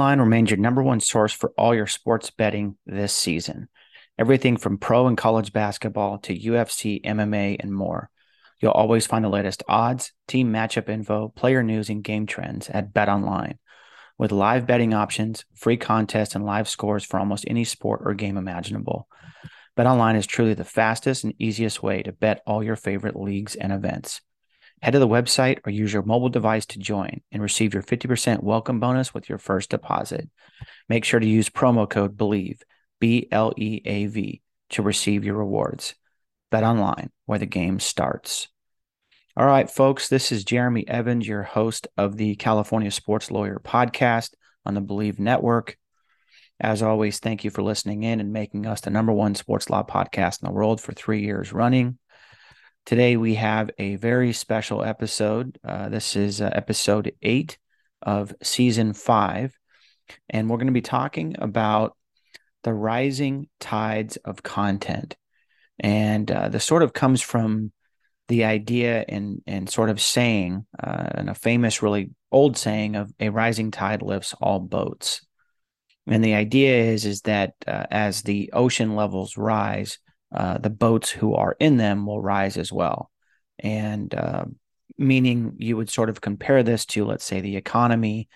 BetOnline remains your number one source for all your sports betting this season. Everything from pro and college basketball to UFC, MMA, and more. You'll always find the latest odds, team matchup info, player news, and game trends at BetOnline. With live betting options, free contests, and live scores for almost any sport or game imaginable. BetOnline is truly the fastest and easiest way to bet all your favorite leagues and events. Head to the website or use your mobile device to join and receive your 50% welcome bonus with your first deposit. Make sure to use promo code BLEAV, B L E A V, to receive your rewards. Bet online where the game starts. All right, folks, this is Jeremy Evans, your host of the California Sports Lawyer podcast on the Bleav Network. As always, thank you for listening in and making us the number one sports law podcast in the world for three years running. Today we have a very special episode. Uh, this is uh, episode eight of season five, and we're going to be talking about the rising tides of content. And uh, this sort of comes from the idea and and sort of saying, uh, and a famous, really old saying of a rising tide lifts all boats. And the idea is is that uh, as the ocean levels rise, uh, the boats who are in them will rise as well. And uh, meaning you would sort of compare this to, let's say, the economy,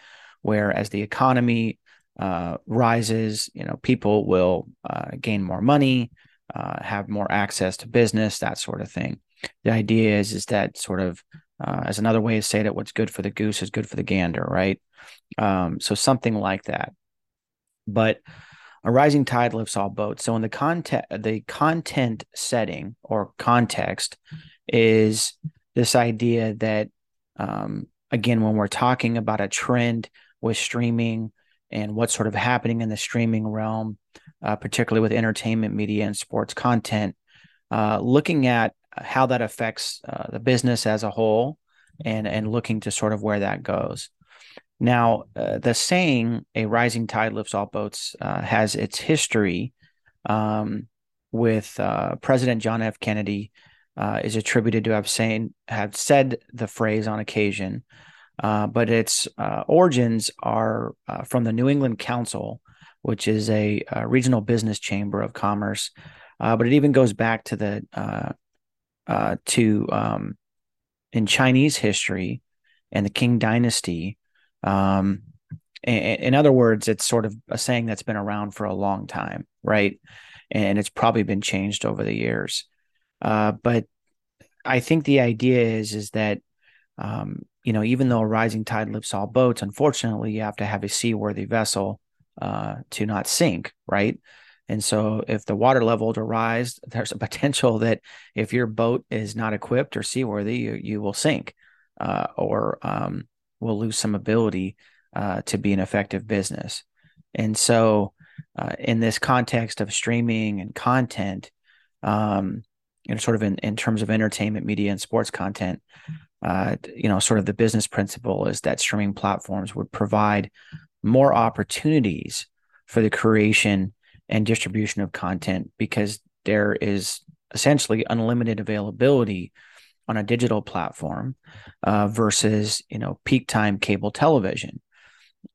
where as the economy uh, rises, you know, people will uh, gain more money, uh, have more access to business, that sort of thing. The idea is is that sort of as another way to say that what's good for the goose is good for the gander, right? Um, so something like that. But a rising tide lifts all boats. So in the content, the content setting or context is this idea that, um, again, when we're talking about a trend with streaming and what's sort of happening in the streaming realm, uh, particularly with entertainment media and sports content, uh, looking at how that affects uh, the business as a whole and and looking to sort of where that goes. Now, uh, the saying "a rising tide lifts all boats" uh, has its history um, with uh, President John F. Kennedy. Uh, is attributed to have saying have said the phrase on occasion, uh, but its uh, origins are from the New England Council, which is a, a regional business chamber of commerce. but it even goes back to the to um, in Chinese history and the Qing Dynasty um, in other words, it's sort of a saying that's been around for a long time, right? And it's probably been changed over the years. Uh, but I think the idea is is that um, you know even though a rising tide lifts all boats, unfortunately, you have to have a seaworthy vessel uh, to not sink, right? And so, if the water level to rise, there's a potential that if your boat is not equipped or seaworthy, you, you will sink, uh, or um, will lose some ability uh, to be an effective business. And so, uh, in this context of streaming and content, um, you know, sort of in, in terms of entertainment, media, and sports content, uh, you know, sort of the business principle is that streaming platforms would provide more opportunities for the creation and distribution of content because there is essentially unlimited availability on a digital platform uh, versus you know peak time cable television,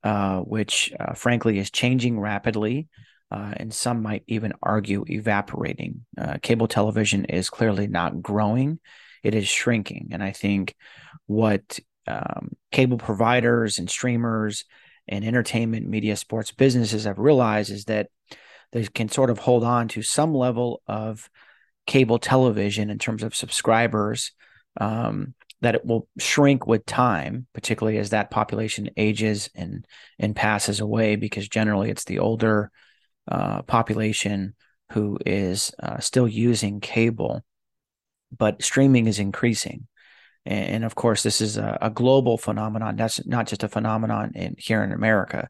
uh, which uh, frankly is changing rapidly, uh, and some might even argue evaporating. Uh, cable television is clearly not growing; it is shrinking, and I think what um, cable providers and streamers and entertainment media sports businesses have realized is that they can sort of hold on to some level of cable television in terms of subscribers um, that it will shrink with time, particularly as that population ages and and passes away, because generally it's the older uh, population who is uh, still using cable, but streaming is increasing, And, and of course, this is a, a, global phenomenon. That's not just a phenomenon in here in America.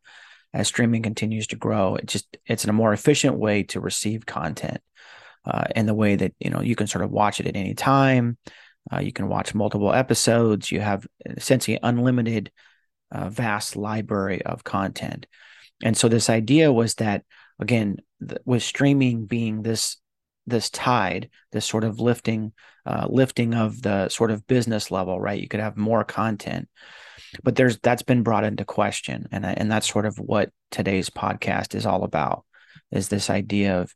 As streaming continues to grow, it just it's a more efficient way to receive content, uh, in the way that you know you can sort of watch it at any time. Uh, you can watch multiple episodes. You have essentially unlimited, uh, vast library of content. And so this idea was that again, th- with streaming being this this tide, this sort of lifting, uh, lifting of the sort of business level, right? You could have more content, but there's that's been brought into question, and and that's sort of what today's podcast is all about, is this idea of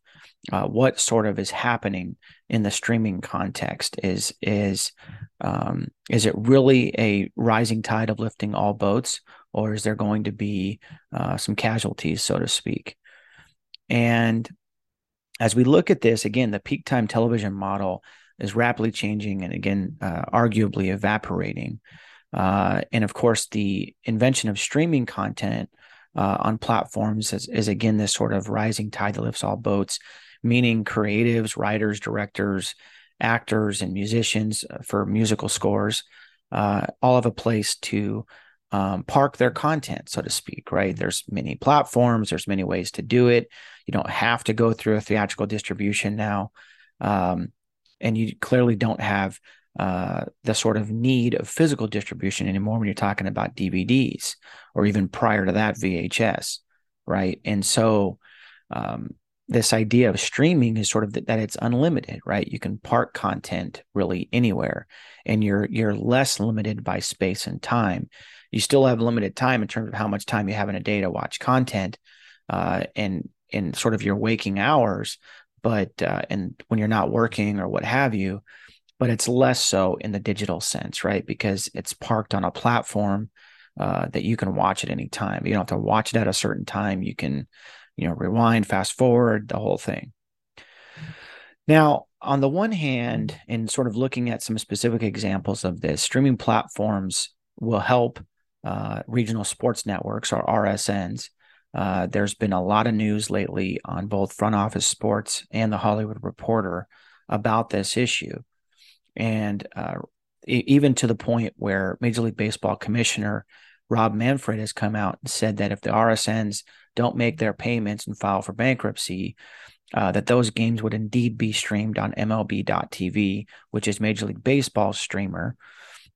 uh, what sort of is happening in the streaming context. Is is um, is it really a rising tide of lifting all boats, or is there going to be uh, some casualties, so to speak? And as we look at this, again, the peak time television model is rapidly changing and again, uh, arguably evaporating. Uh, and of course, the invention of streaming content uh, on platforms is, is, again this sort of rising tide that lifts all boats, meaning creatives, writers, directors, actors, and musicians uh, for musical scores uh, all have a place to um, park their content, so to speak, right? There's many platforms, there's many ways to do it. You don't have to go through a theatrical distribution now. Um, and you clearly don't have uh, the sort of need of physical distribution anymore when you're talking about DVDs or even prior to that, VHS, right? And so, um, this idea of streaming is sort of that, that it's unlimited, right? You can park content really anywhere, and you're you're less limited by space and time you still have limited time in terms of how much time you have in a day to watch content uh, and in sort of your waking hours but uh, and when you're not working or what have you but it's less so in the digital sense right because it's parked on a platform uh, that you can watch at any time you don't have to watch it at a certain time you can you know rewind fast forward the whole thing now on the one hand in sort of looking at some specific examples of this streaming platforms will help uh, regional sports networks or RSNs. Uh, there's been a lot of news lately on both front office sports and the Hollywood Reporter about this issue. And uh, even to the point where Major League Baseball Commissioner Rob Manfred has come out and said that if the RSNs don't make their payments and file for bankruptcy, uh, that those games would indeed be streamed on MLB.tv, which is Major League Baseball's streamer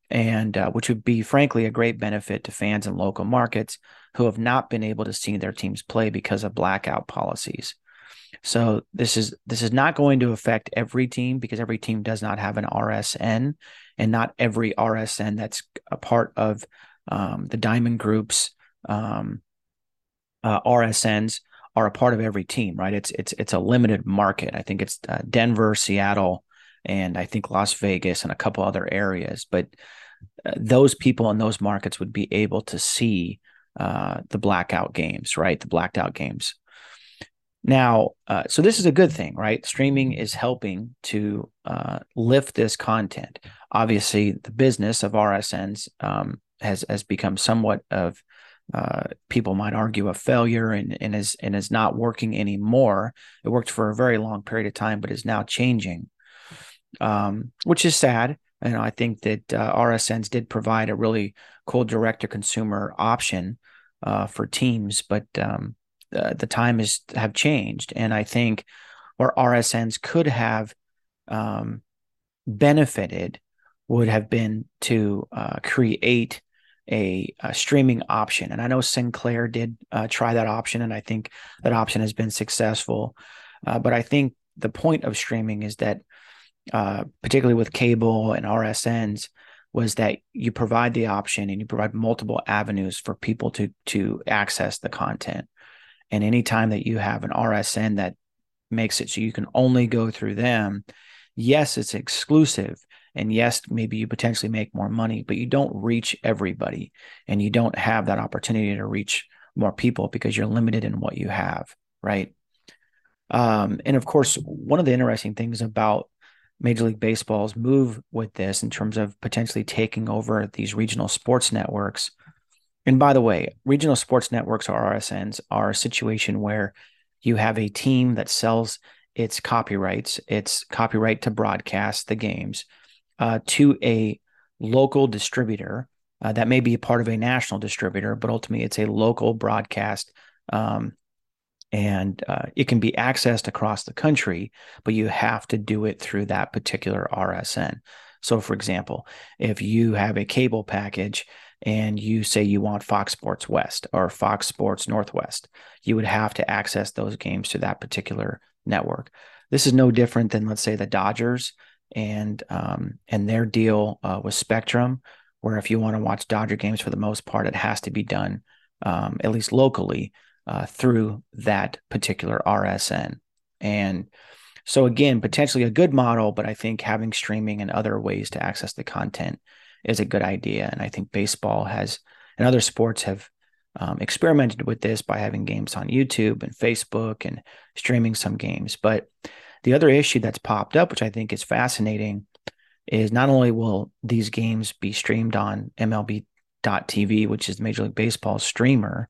and uh, which would be frankly a great benefit to fans in local markets who have not been able to see their teams play because of blackout policies. So this is this is not going to affect every team because every team does not have an RSN, and not every RSN that's a part of um, the Diamond Group's um, uh, RSNs are a part of every team, right? It's it's it's a limited market. I think it's uh, Denver, Seattle, and I think Las Vegas and a couple other areas. But uh, those people in those markets would be able to see uh, the blackout games, right? The blacked out games. Now, uh, so this is a good thing, right? Streaming is helping to uh, lift this content. Obviously, the business of RSNs um, has has become somewhat of uh, people might argue a failure and, and is and is not working anymore. It worked for a very long period of time, but is now changing um, which is sad. And I think that uh, RSNs did provide a really cool direct to consumer option uh, for teams, but um, the, the time is have changed, and I think where RSNs could have um, benefited would have been to uh, create a, a, streaming option. And I know Sinclair did uh, try that option, and I think that option has been successful. Uh, but I think the point of streaming is that uh, particularly with cable and RSNs, was that you provide the option and you provide multiple avenues for people to to access the content. And anytime that you have an RSN that makes it so you can only go through them, yes, it's exclusive. And yes, maybe you potentially make more money, but you don't reach everybody and you don't have that opportunity to reach more people because you're limited in what you have, right? Um, and of course, one of the interesting things about Major League Baseball's move with this in terms of potentially taking over these regional sports networks. And by the way, regional sports networks or RSNs are a situation where you have a team that sells its copyrights, its copyright to broadcast the games uh, to a local distributor uh, that may be a part of a national distributor, but ultimately it's a local broadcast. Um, and uh, it can be accessed across the country, but you have to do it through that particular RSN. So, for example, if you have a cable package and you say you want Fox Sports West or Fox Sports Northwest, you would have to access those games to that particular network. This is no different than, let's say, the Dodgers and um, and their deal uh, with Spectrum, where if you want to watch Dodger games for the most part, it has to be done um, at least locally uh, through that particular RSN. And so again, potentially a good model, but I think having streaming and other ways to access the content is a good idea. And I think baseball has and other sports have um, experimented with this by having games on YouTube and Facebook and streaming some games. But the other issue that's popped up, which I think is fascinating, is not only will these games be streamed on MLB.tv, which is Major League Baseball streamer,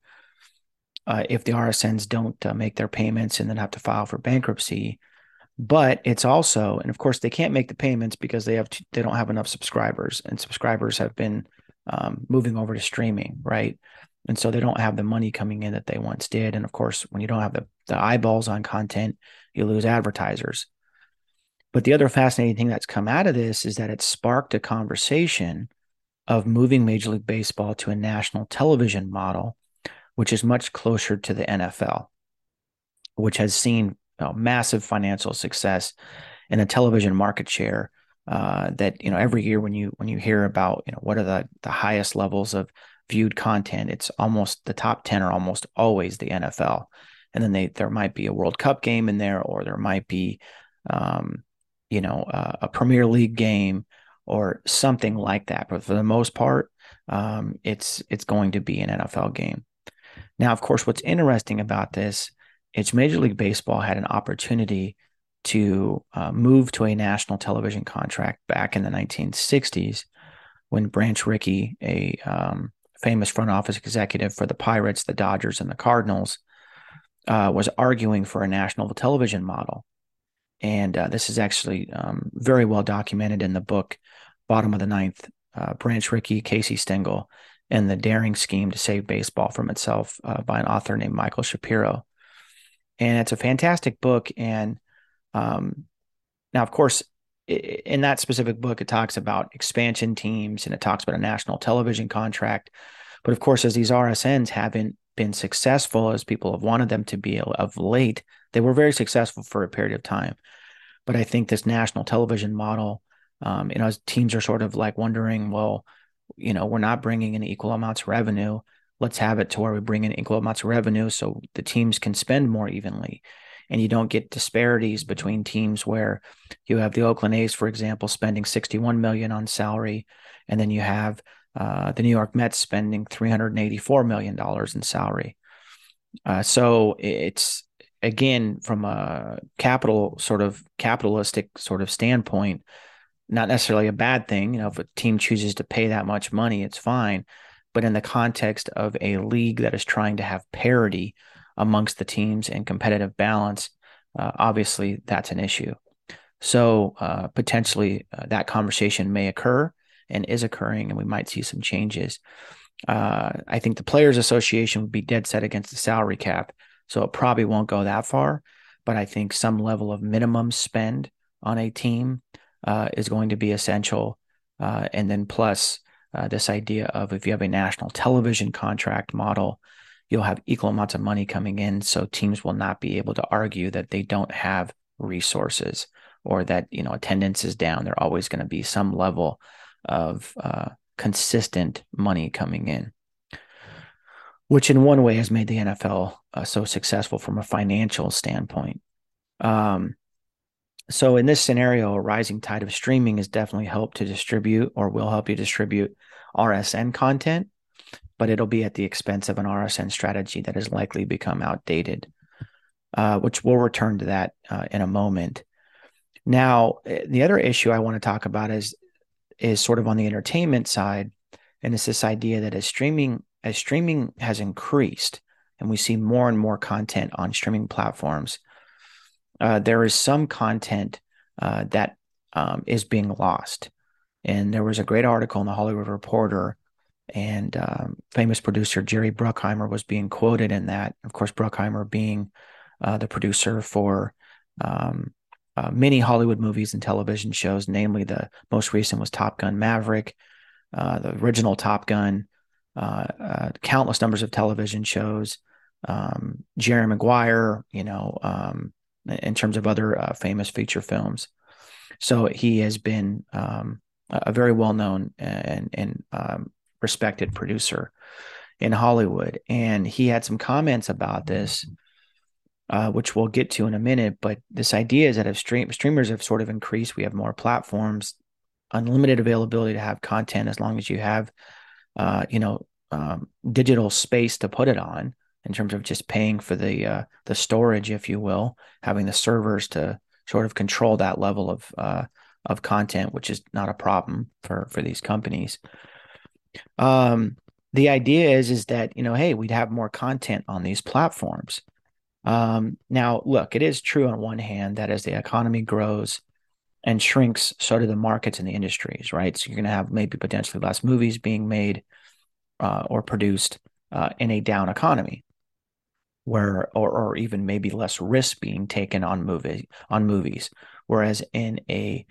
uh, if the RSNs don't uh, make their payments and then have to file for bankruptcy, but it's also and of course they can't make the payments because they have they don't have enough subscribers and subscribers have been um, moving over to streaming right? And so they don't have the money coming in that they once did and of course when you don't have the, the eyeballs on content you lose advertisers. But the other fascinating thing that's come out of this is that it sparked a conversation of moving major league baseball to a national television model which is much closer to the nfl which has seen massive financial success and a television market share uh, that you know every year when you when you hear about you know what are the the highest levels of viewed content it's almost the top 10 are almost always the NFL and then they there might be a World Cup game in there or there might be um, you know uh, a Premier League game or something like that. But for the most part um, it's it's going to be an NFL game. Now of course what's interesting about this it's Major League Baseball had an opportunity to uh, move to a national television contract back in the 1960s when Branch Rickey, a um, famous front office executive for the Pirates, the Dodgers, and the Cardinals, uh, was arguing for a national television model. And uh, this is actually um, very well documented in the book, Bottom of the Ninth, uh, Branch Rickey, Casey Stengel, and the Daring Scheme to Save Baseball from Itself uh, by an author named Michael Shapiro and it's a fantastic book. And um, now, of course, in that specific book, it talks about expansion teams and it talks about a national television contract. But of course, as these RSNs haven't been successful as people have wanted them to be of late, they were very successful for a period of time. But I think this national television model, um, you know, as teams are sort of like wondering, well, you know, we're not bringing in equal amounts of revenue let's have it to where we bring in equal amounts of revenue so the teams can spend more evenly and you don't get disparities between teams where you have the Oakland A's, for example, spending 61 million on salary, and then you have uh, the New York Mets spending 384 million dollars in salary. Uh, so it's again from a capital sort of capitalistic sort of standpoint, not necessarily a bad thing. You know, if a team chooses to pay that much money, it's fine but in the context of a league that is trying to have parity amongst the teams and competitive balance, uh, obviously that's an issue. So uh, potentially uh, that conversation may occur and is occurring, and we might see some changes. Uh, I think the Players Association would be dead set against the salary cap, so it probably won't go that far. But I think some level of minimum spend on a team uh, is going to be essential, uh, and then plus uh, this idea of if you have a national television contract model, you'll have equal amounts of money coming in. So teams will not be able to argue that they don't have resources or that, you know, attendance is down. There always going to be some level of uh, consistent money coming in, which in one way has made the NFL uh, so successful from a financial standpoint. Um, so in this scenario, a rising tide of streaming has definitely helped to distribute or will help you distribute RSN content, but it'll be at the expense of an RSN strategy that has likely become outdated, uh, which we'll return to that uh, in a moment. Now, eh, the other issue I want to talk about is is sort of on the entertainment side, and it's this idea that as streaming as streaming has increased, and we see more and more content on streaming platforms uh, there is some content uh, that um, is being lost. And there was a great article in the Hollywood Reporter, and um, famous producer Jerry Bruckheimer was being quoted in that. Of course, Bruckheimer being uh, the producer for um, uh, many Hollywood movies and television shows, namely the most recent was Top Gun Maverick, uh, the original Top Gun, countless numbers of television shows, um, Jerry Maguire, you know, um, in terms of other uh, famous feature films. So he has been um, a very well known and, and um, respected producer in Hollywood. And he had some comments about this, uh, which we'll get to in a minute. But this idea is that if stream, streamers have sort of increased, we have more platforms, unlimited availability to have content as long as you have, uh, you know, um, digital space to put it on in terms of just paying for the uh, the storage, if you will, having the servers to sort of control that level of uh, of content, which is not a problem for for these companies. Um, the idea is is that you know, hey, we'd have more content on these platforms. Um, now, look, it is true on one hand that as the economy grows and shrinks, so do the markets and the industries, right? So you're going to have maybe potentially less movies being made uh, or produced uh, in a down economy where or, or even maybe less risk being taken on movie on movies. Whereas in a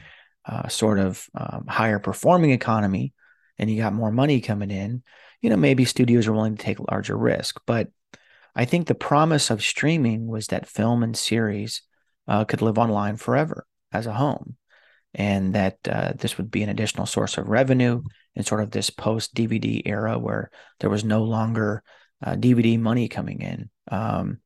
uh, sort of um, higher performing economy and you got more money coming in you know maybe studios are willing to take larger risk. But i think the promise of streaming was that film and series uh, could live online forever as a home and that uh, this would be an additional source of revenue in sort of this post dvd era where there was no longer uh, dvd money coming in um,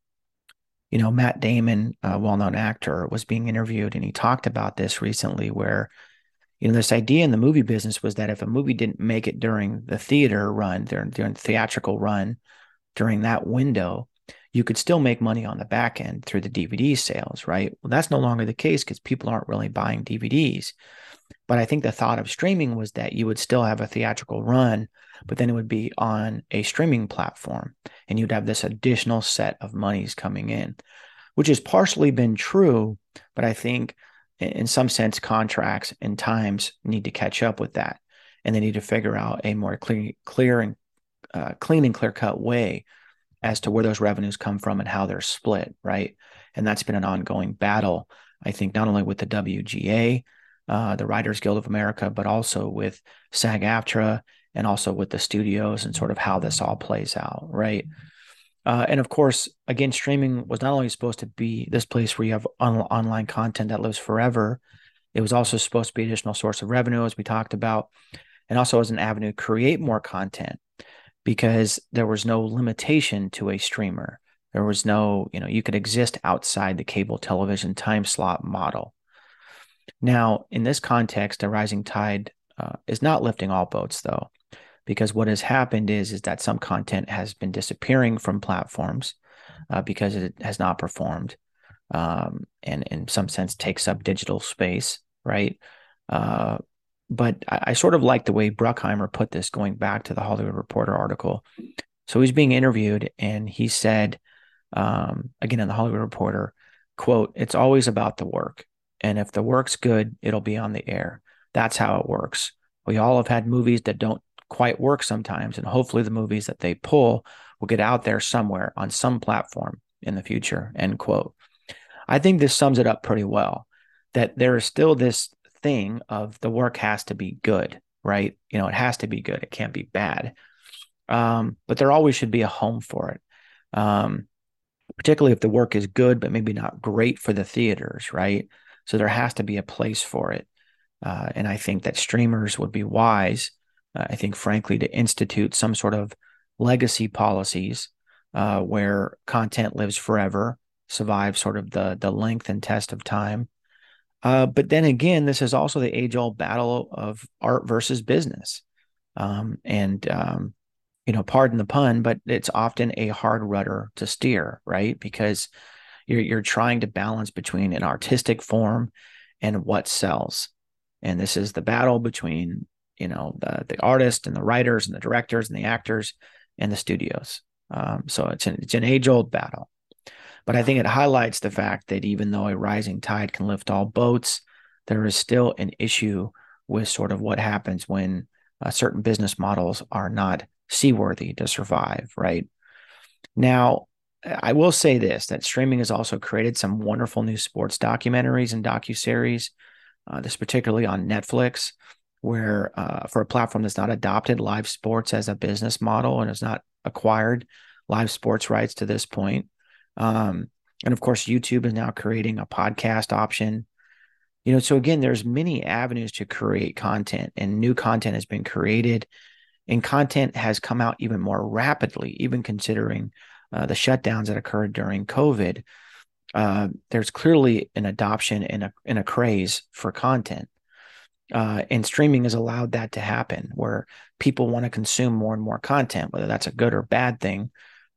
you know, Matt Damon, a well-known actor, was being interviewed, and he talked about this recently, where you know this idea in the movie business was that if a movie didn't make it during the theater run, during, during the theatrical run, during that window, you could still make money on the back end through the DVD sales, right? Well, that's no longer the case because people aren't really buying DVDs. But I think the thought of streaming was that you would still have a theatrical run, but then it would be on a streaming platform and you'd have this additional set of monies coming in, which has partially been true. But I think in some sense, contracts and times need to catch up with that. And they need to figure out a more clear, clear and uh, clean and clear cut way as to where those revenues come from and how they're split, right? And that's been an ongoing battle, I think, not only with the WGA, uh, the Writers Guild of America, but also with SAG AFTRA and also with the studios and sort of how this all plays out, right? Uh, and of course, again, streaming was not only supposed to be this place where you have on- online content that lives forever, it was also supposed to be additional source of revenue, as we talked about, and also as an avenue to create more content because there was no limitation to a streamer. There was no, you know, you could exist outside the cable television time slot model. Now, in this context, a rising tide uh, is not lifting all boats, though, because what has happened is is that some content has been disappearing from platforms uh, because it has not performed, um, and in some sense takes up digital space, right? Uh, but I, I, sort of like the way Bruckheimer put this, going back to the Hollywood Reporter article. So he's being interviewed, and he said, um, again in the Hollywood Reporter, "quote It's always about the work, and if the work's good, it'll be on the air. That's how it works. We all have had movies that don't quite work sometimes, and hopefully, the movies that they pull will get out there somewhere on some platform in the future." End quote. I think this sums it up pretty well. That there is still this thing of the work has to be good, right? You know, it has to be good. It can't be bad. Um, but there always should be a home for it. Um, particularly if the work is good, but maybe not great for the theaters, right? So there has to be a place for it. Uh, and I think that streamers would be wise, I think, frankly, to institute some sort of legacy policies uh, where content lives forever, survives sort of the the length and test of time, uh, but then again, this is also the age old battle of art versus business. Um, and, um, you know, pardon the pun, but it's often a hard rudder to steer, right? Because you're, you're trying to balance between an artistic form and what sells. And this is the battle between, you know, the, the artist and the writers and the directors and the actors and the studios. Um, so it's an, it's an age old battle. But I think it highlights the fact that even though a rising tide can lift all boats, there is still an issue with sort of what happens when uh, certain business models are not seaworthy to survive, right? Now, I will say this that streaming has also created some wonderful new sports documentaries and docuseries. Uh, this particularly on Netflix, where uh, for a platform that's not adopted live sports as a business model and has not acquired live sports rights to this point. Um, and of course, YouTube is now creating a podcast option. You know, so again, there's many avenues to create content, and new content has been created, and content has come out even more rapidly, even considering uh, the shutdowns that occurred during COVID. Uh, there's clearly an adoption and a and a craze for content. Uh, and streaming has allowed that to happen where people want to consume more and more content, whether that's a good or bad thing,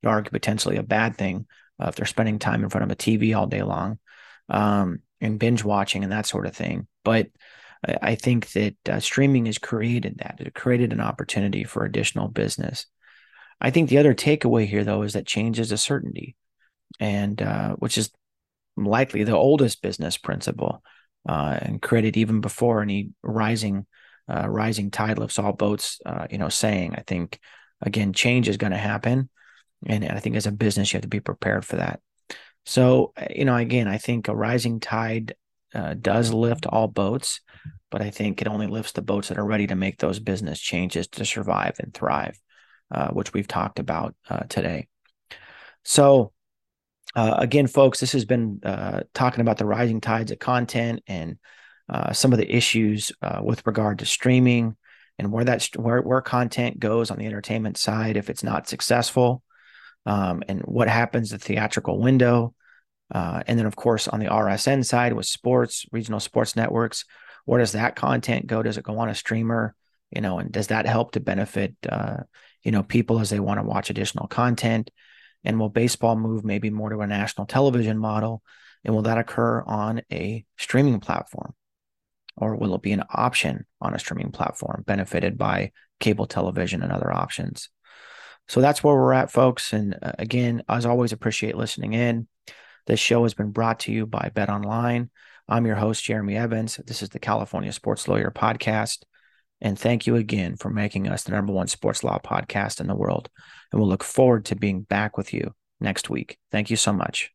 you argue potentially a bad thing uh, if they're spending time in front of a TV all day long um, and binge watching and that sort of thing. But I, think that uh, streaming has created that. It created an opportunity for additional business. I think the other takeaway here, though, is that change is a certainty, and uh, which is likely the oldest business principle uh, and created even before any rising uh, rising tide lifts all boats. Uh, you know, saying I think again, change is going to happen, and, I think as a business you have to be prepared for that. So uh, you know, again, I think a rising tide uh, does lift all boats, but I think it only lifts the boats that are ready to make those business changes to survive and thrive, uh, which we've talked about today. So uh, again, folks, this has been uh, talking about the rising tides of content and uh, some of the issues uh, with regard to streaming and where that where where content goes on the entertainment side if it's not successful, um, and what happens the theatrical window, uh, and then of course on the RSN side with sports, regional sports networks, where does that content go? Does it go on a streamer? You know, and does that help to benefit uh, you know people as they want to watch additional content? And will baseball move maybe more to a national television model? And will that occur on a streaming platform? Or will it be an option on a streaming platform benefited by cable television and other options? So that's where we're at, folks. And uh, again, as always, appreciate listening in. This show has been brought to you by Bet Online. I'm your host, Jeremy Evans. This is the California Sports Lawyer Podcast. And thank you again for making us the number one sports law podcast in the world. And we'll look forward to being back with you next week. Thank you so much.